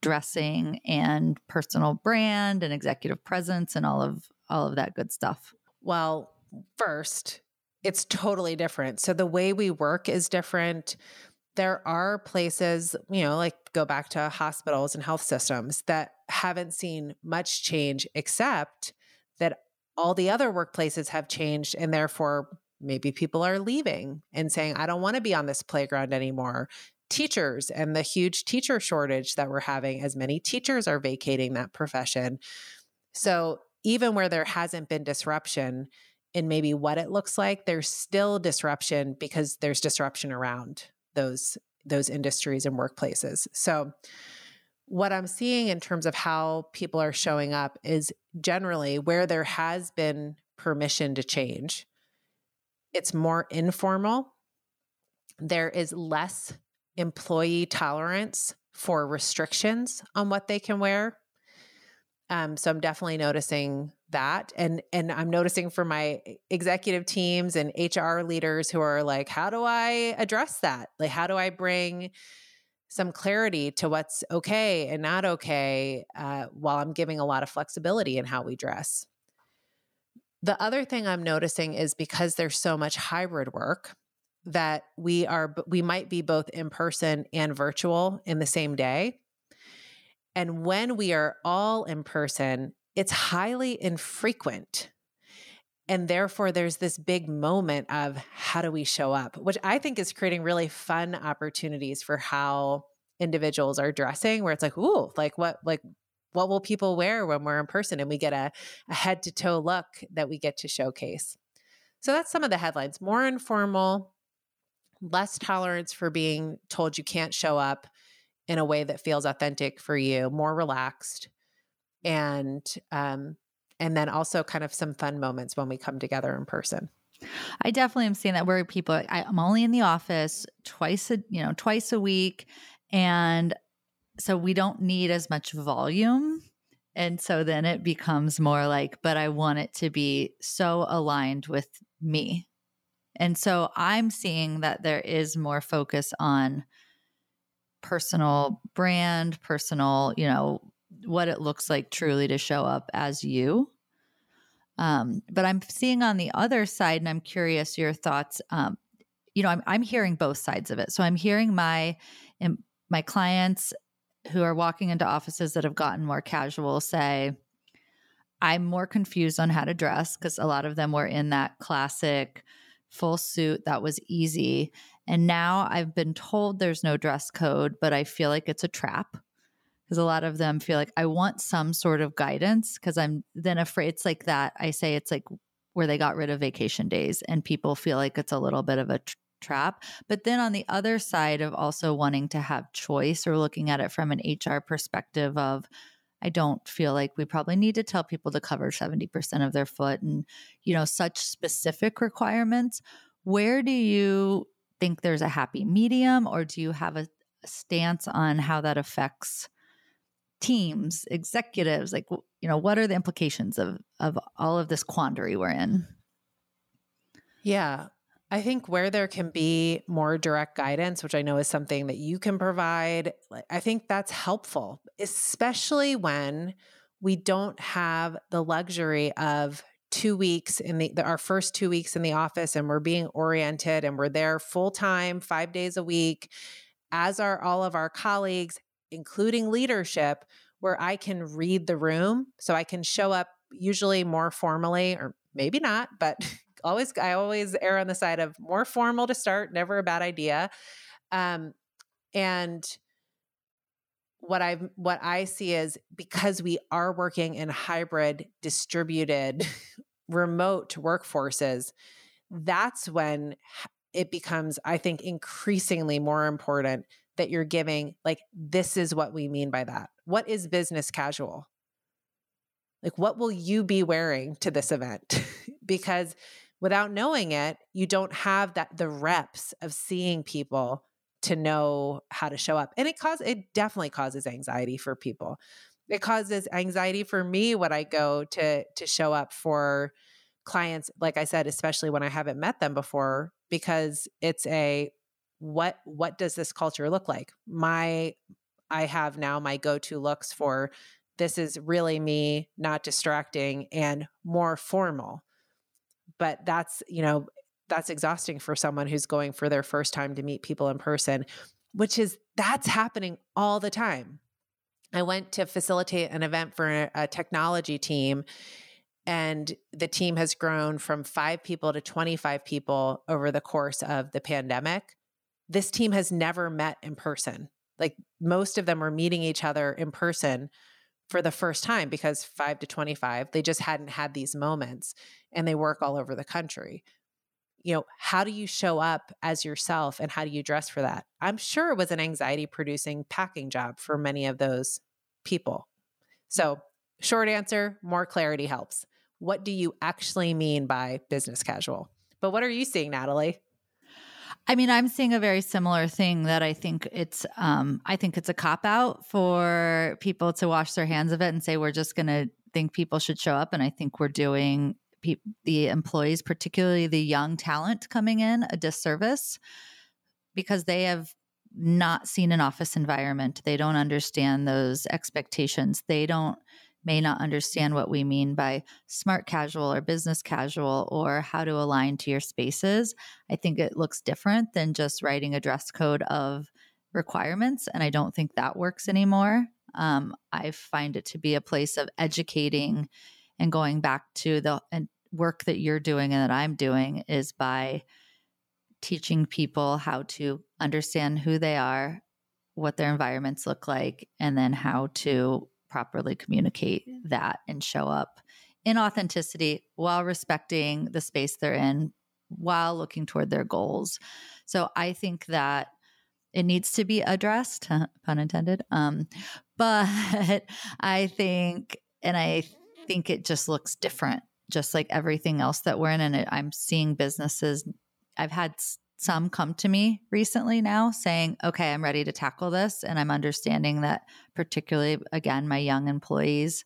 dressing and personal brand and executive presence and all of all of that good stuff? Well, first, it's totally different. So the way we work is different. There are places, you know, like go back to hospitals and health systems that haven't seen much change except that all the other workplaces have changed and therefore maybe people are leaving and saying, I don't want to be on this playground anymore. Teachers and the huge teacher shortage that we're having, as many teachers are vacating that profession. So, even where there hasn't been disruption in maybe what it looks like, there's still disruption because there's disruption around those those industries and workplaces. So, what I'm seeing in terms of how people are showing up is generally where there has been permission to change it's more informal. There is less employee tolerance for restrictions on what they can wear. Um, so I'm definitely noticing that, and and I'm noticing for my executive teams and HR leaders who are like, how do I address that? Like, how do I bring some clarity to what's okay and not okay uh, while I'm giving a lot of flexibility in how we dress? The other thing I'm noticing is because there's so much hybrid work that we are we might be both in person and virtual in the same day. And when we are all in person, it's highly infrequent. And therefore, there's this big moment of how do we show up, which I think is creating really fun opportunities for how individuals are dressing, where it's like, ooh, like what, like what will people wear when we're in person and we get a, a head to toe look that we get to showcase. So that's some of the headlines more informal less tolerance for being told you can't show up in a way that feels authentic for you more relaxed and um and then also kind of some fun moments when we come together in person. I definitely am seeing that where people I, I'm only in the office twice a you know twice a week and so we don't need as much volume. And so then it becomes more like, but I want it to be so aligned with me. And so I'm seeing that there is more focus on personal brand, personal, you know, what it looks like truly to show up as you. Um, but I'm seeing on the other side, and I'm curious your thoughts. Um, you know, I'm I'm hearing both sides of it. So I'm hearing my my clients who are walking into offices that have gotten more casual say, I'm more confused on how to dress because a lot of them were in that classic full suit that was easy. And now I've been told there's no dress code, but I feel like it's a trap because a lot of them feel like I want some sort of guidance because I'm then afraid it's like that. I say it's like where they got rid of vacation days and people feel like it's a little bit of a trap. But then on the other side of also wanting to have choice or looking at it from an HR perspective of, I don't feel like we probably need to tell people to cover 70% of their foot and, you know, such specific requirements. Where do you think there's a happy medium or do you have a, stance on how that affects teams, executives? Like, you know, what are the implications of, of all of this quandary we're in? Yeah. I think where there can be more direct guidance, which I know is something that you can provide, I think that's helpful, especially when we don't have the luxury of two weeks in the, our first two weeks in the office and we're being oriented and we're there full time five days a week as are all of our colleagues including leadership where i can read the room so i can show up usually more formally or maybe not but always I always err on the side of more formal to start, never a bad idea. Um, and what I what I see is because we are working in hybrid distributed remote workforces, that's when it becomes I think increasingly more important that you're giving like this is what we mean by that. What is business casual? Like what will you be wearing to this event? because without knowing it, you don't have that the reps of seeing people to know how to show up. And it causes it definitely causes anxiety for people. It causes anxiety for me when I go to to show up for clients like I said especially when I haven't met them before because it's a what what does this culture look like? My I have now my go-to looks for this is really me, not distracting and more formal but that's you know that's exhausting for someone who's going for their first time to meet people in person which is that's happening all the time. I went to facilitate an event for a, technology team and the team has grown from 5 people to 25 people over the course of the pandemic. This team has never met in person. Like most of them were meeting each other in person for the first time because 5 to 25 they just hadn't had these moments and they work all over the country. You know how do you show up as yourself and how do you dress for that? I'm sure it was an anxiety producing packing job for many of those people. So short answer more clarity helps. What do you actually mean by business casual? But what are you seeing natalie I mean, I'm seeing a very similar thing that I think it's um I think it's a cop out for people to wash their hands of it and say we're just going to think people should show up and I think we're doing pe- the employees, particularly the young talent coming in, a disservice because they have not seen an office environment. They don't understand those expectations. They don't may not understand what we mean by smart casual or business casual or how to align to your spaces. I think it looks different than just writing a dress code of requirements. And I don't think that works anymore. Um, I find it to be a place of educating and going back to the work that you're doing and that I'm doing is by teaching people how to understand who they are, what their environments look like, and then how to properly communicate that and show up in authenticity while respecting the space they're in while looking toward their goals. So I think that it needs to be addressed, pun intended. Um, but I think, and I think it just looks different, just like everything else that we're in. And I'm seeing businesses, I've had some come to me recently now saying, okay, I'm ready to tackle this. And I'm understanding that, particularly again, my young employees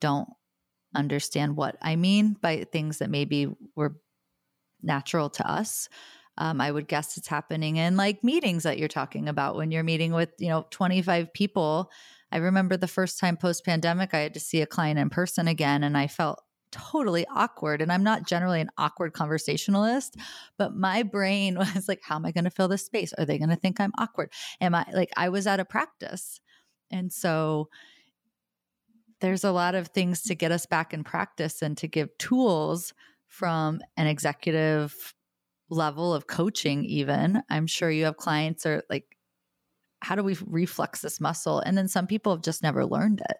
don't understand what I mean by things that maybe were natural to us. Um, I would guess it's happening in like meetings that you're talking about when you're meeting with, you know, 25 people. I remember the first time post pandemic, I had to see a client in person again, and I felt totally awkward. And I'm not generally an awkward conversationalist, but my brain was like, how am I going to fill this space? Are they going to think I'm awkward? Am I like, I was out of practice. And so there's a lot of things to get us back in practice and to give tools from an executive level of coaching, even. I'm sure you have clients or like, how do we reflex this muscle? And then some people have just never learned it.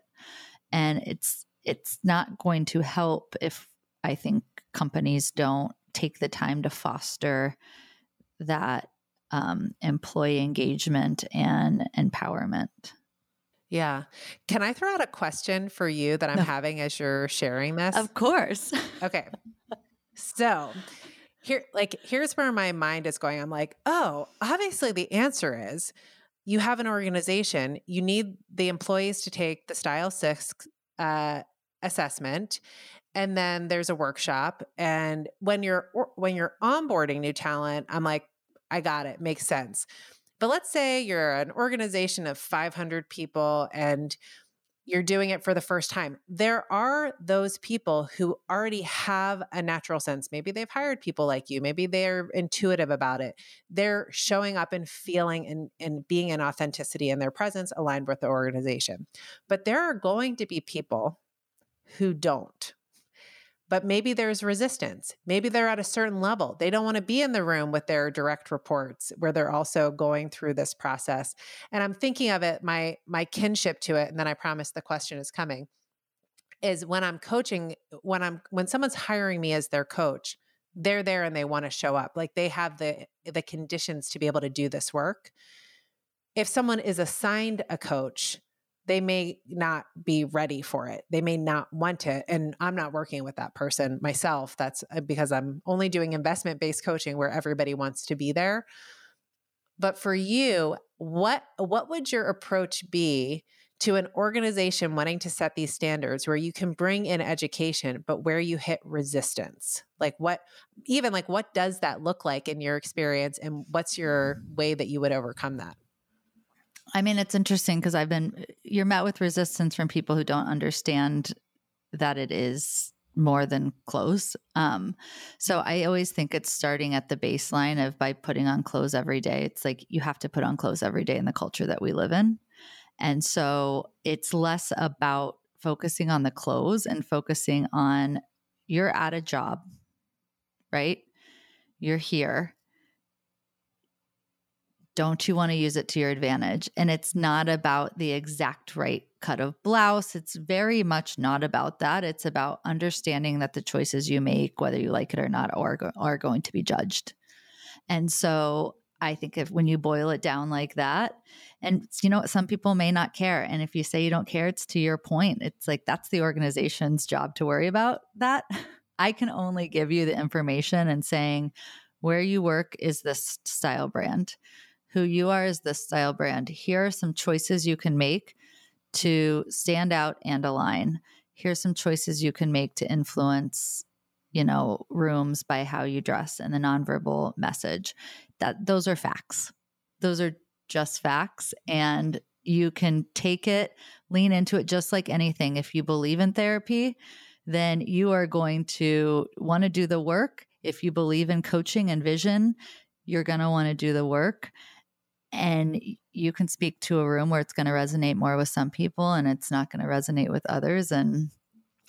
And it's it's not going to help if I think companies don't take the time to foster that um, employee engagement and empowerment. Yeah. Can I throw out a question for you that I'm no. having as you're sharing this? Of course. okay. So, here like here's where my mind is going. I'm like, "Oh, obviously the answer is you have an organization, you need the employees to take the style 6 uh, assessment and then there's a workshop and when you're when you're onboarding new talent i'm like i got it makes sense but let's say you're an organization of 500 people and you're doing it for the first time. There are those people who already have a natural sense. Maybe they've hired people like you. Maybe they're intuitive about it. They're showing up and feeling and, and being in authenticity in their presence aligned with the organization. But there are going to be people who don't but maybe there's resistance. Maybe they're at a certain level. They don't want to be in the room with their direct reports where they're also going through this process. And I'm thinking of it, my my kinship to it, and then I promise the question is coming. Is when I'm coaching, when I'm when someone's hiring me as their coach, they're there and they want to show up. Like they have the the conditions to be able to do this work. If someone is assigned a coach, they may not be ready for it. They may not want it. And I'm not working with that person myself. That's uh, because I'm only doing investment based coaching where everybody wants to be there. But for you, what what would your approach be to an organization wanting to set these standards where you can bring in education but where you hit resistance? Like what even like what does that look like in your experience and what's your way that you would overcome that? I mean, it's interesting because I've been, you're met with resistance from people who don't understand that it is more than clothes. Um, so I always think it's starting at the baseline of by putting on clothes every day. It's like you have to put on clothes every day in the culture that we live in. And so it's less about focusing on the clothes and focusing on you're at a job, right? You're here don't you want to use it to your advantage? And it's not about the exact right cut of blouse. It's very much not about that. It's about understanding that the choices you make, whether you like it or not, are, are going to be judged. And so I think if when you boil it down like that, and you know, some people may not care. And if you say you don't care, it's to your point. It's like that's the organization's job to worry about that. I can only give you the information and saying where you work is this style brand who you are as this style brand. Here are some choices you can make to stand out and align. Here's some choices you can make to influence, you know, rooms by how you dress and the nonverbal message. That those are facts. Those are just facts and you can take it, lean into it just like anything. If you believe in therapy, then you are going to want to do the work. If you believe in coaching and vision, you're going to want to do the work and you can speak to a room where it's going to resonate more with some people and it's not going to resonate with others and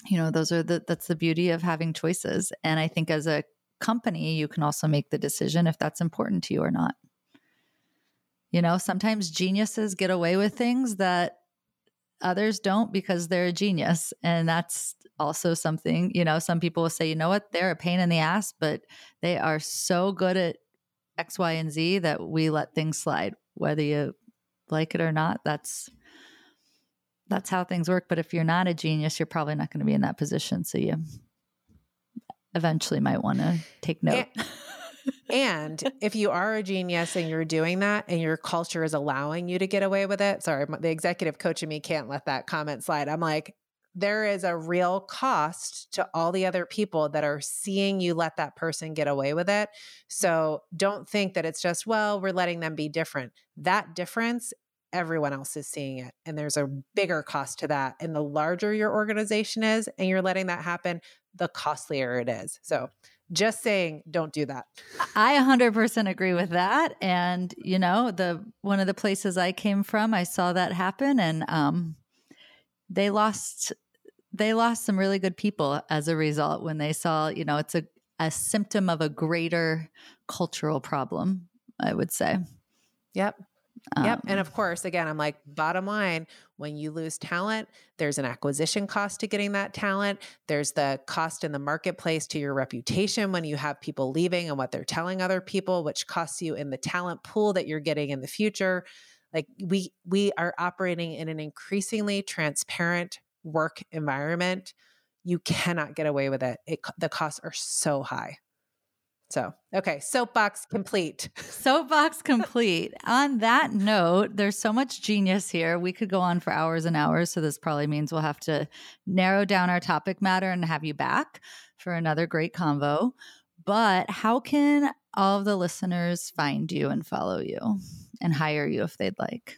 you know those are the that's the beauty of having choices and i think as a company you can also make the decision if that's important to you or not. You know sometimes geniuses get away with things that others don't because they're a genius and that's also something you know some people will say you know what? They're a pain in the ass but they are so good at X, Y, and Z that we let things slide, whether you like it or not. That's that's how things work. But if you're not a genius, you're probably not going to be in that position. So you eventually might want to take note. And, and if you are a genius and you're doing that and your culture is allowing you to get away with it, sorry, the executive coach in me can't let that comment slide. I'm like, there is a real cost to all the other people that are seeing you let that person get away with it. So don't think that it's just, well, we're letting them be different. That difference, everyone else is seeing it. And there's a bigger cost to that. And the larger your organization is and you're letting that happen, the costlier it is. So just saying don't do that i 100% agree with that and you know the one of the places i came from i saw that happen and um they lost they lost some really good people as a result when they saw, you know, it's a, a symptom of a greater cultural problem, I would say. Yep. yep. Um, And of course, again, I'm like, bottom line, when you lose talent, there's an acquisition cost to getting that talent. There's the cost in the marketplace to your reputation when you have people leaving and what they're telling other people, which costs you in the talent pool that you're getting in the future. Like we we are operating in an increasingly transparent work environment. You cannot get away with it. it the costs are so high. So, okay, soapbox complete. Soapbox complete. on that note, there's so much genius here. We could go on for hours and hours. So, this probably means we'll have to narrow down our topic matter and have you back for another great convo. But how can all of the listeners find you and follow you and hire you if they'd like?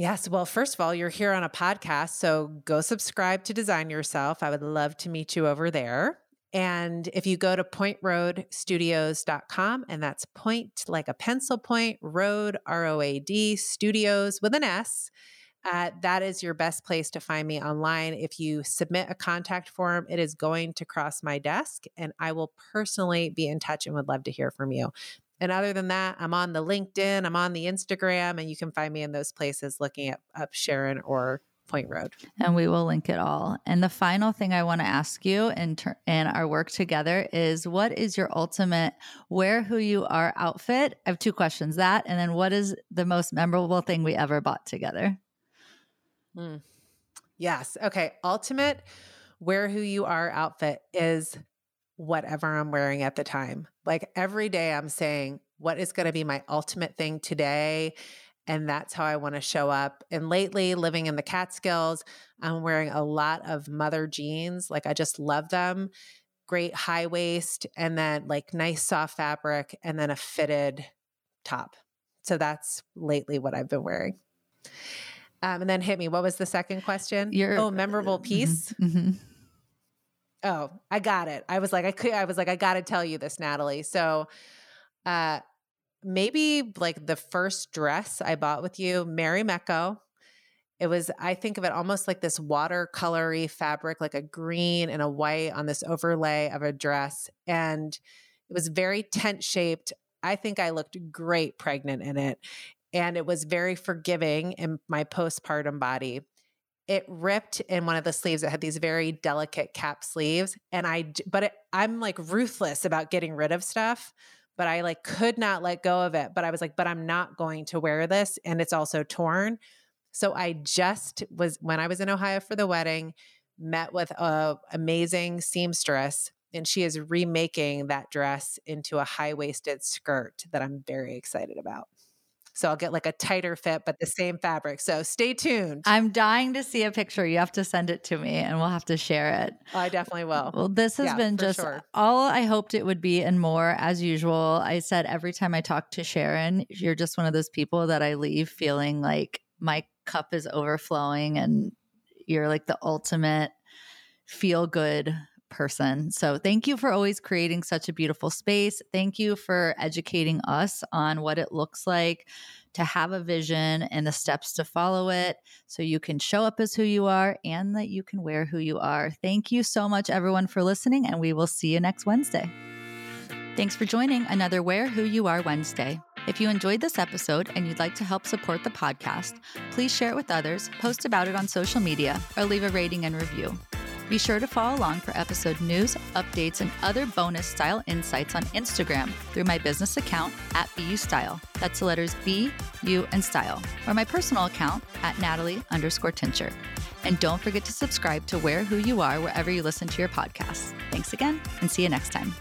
Yes. Well, first of all, you're here on a podcast. So go subscribe to Design Yourself. I would love to meet you over there. And if you go to pointroadstudios.com, and that's point like a pencil point, road, R O A D, studios with an S, uh, that is your best place to find me online. If you submit a contact form, it is going to cross my desk, and I will personally be in touch and would love to hear from you. And other than that, I'm on the LinkedIn, I'm on the Instagram, and you can find me in those places looking at up Sharon or Point Road. And we will link it all. And the final thing I want to ask you in, ter- in our work together is what is your ultimate wear who you are outfit? I have two questions that, and then what is the most memorable thing we ever bought together? Mm. Yes. Okay. Ultimate wear who you are outfit is whatever I'm wearing at the time. Like every day I'm saying, what is going to be my ultimate thing today? And that's how I want to show up. And lately, living in the Catskills, I'm wearing a lot of mother jeans. Like I just love them. Great high waist, and then like nice soft fabric, and then a fitted top. So that's lately what I've been wearing. Um, and then hit me. What was the second question? Your oh, memorable Mhm, piece. mhm. Oh, I got it. I was like, I could. I was like, I got to tell you this, Natalie. So, uh, maybe like the first dress I bought with you, Marimekko. It was, I think of it almost like this watercolory fabric, like a green and a white on this overlay of a dress. And it was very tent shaped. I think I looked great pregnant in it. And it was very forgiving in my postpartum body. It ripped in one of the sleeves. It had these very delicate cap sleeves. And I, but it, I'm like ruthless about getting rid of stuff but I like could not let go of it. But I was like, but I'm not going to wear this. And it's also torn. So I just was, when I was in Ohio for the wedding, met with a amazing seamstress and she is remaking that dress into a high waisted skirt that I'm very excited about. So I'll get like a tighter fit, but the same fabric. So stay tuned. I'm dying to see a picture. You have to send it to me and we'll have to share it. I definitely will. Well, this has Yeah, been just sure. all I hoped it would be and more as usual. I said every time I talk to Sharon, you're just one of those people that I leave feeling like my cup is overflowing and you're like the ultimate feel good person. So thank you for always creating such a beautiful space. Thank you for educating us on what it looks like to have a vision and the steps to follow it so you can show up as who you are and that you can wear who you are. Thank you so much, everyone, for listening, and we will see you next Wednesday. Thanks for joining another Wear Who You Are Wednesday. If you enjoyed this episode and you'd like to help support the podcast, please share it with others, post about it on social media, or leave a rating and review. Be sure to follow along for episode news, updates, and other bonus style insights on Instagram through my business account at BU Style. That's the letters B, U, and Style, or my personal account at Natalie underscore Tincher. And don't forget to subscribe to Wear Who You Are wherever you listen to your podcasts. Thanks again, and see you next time.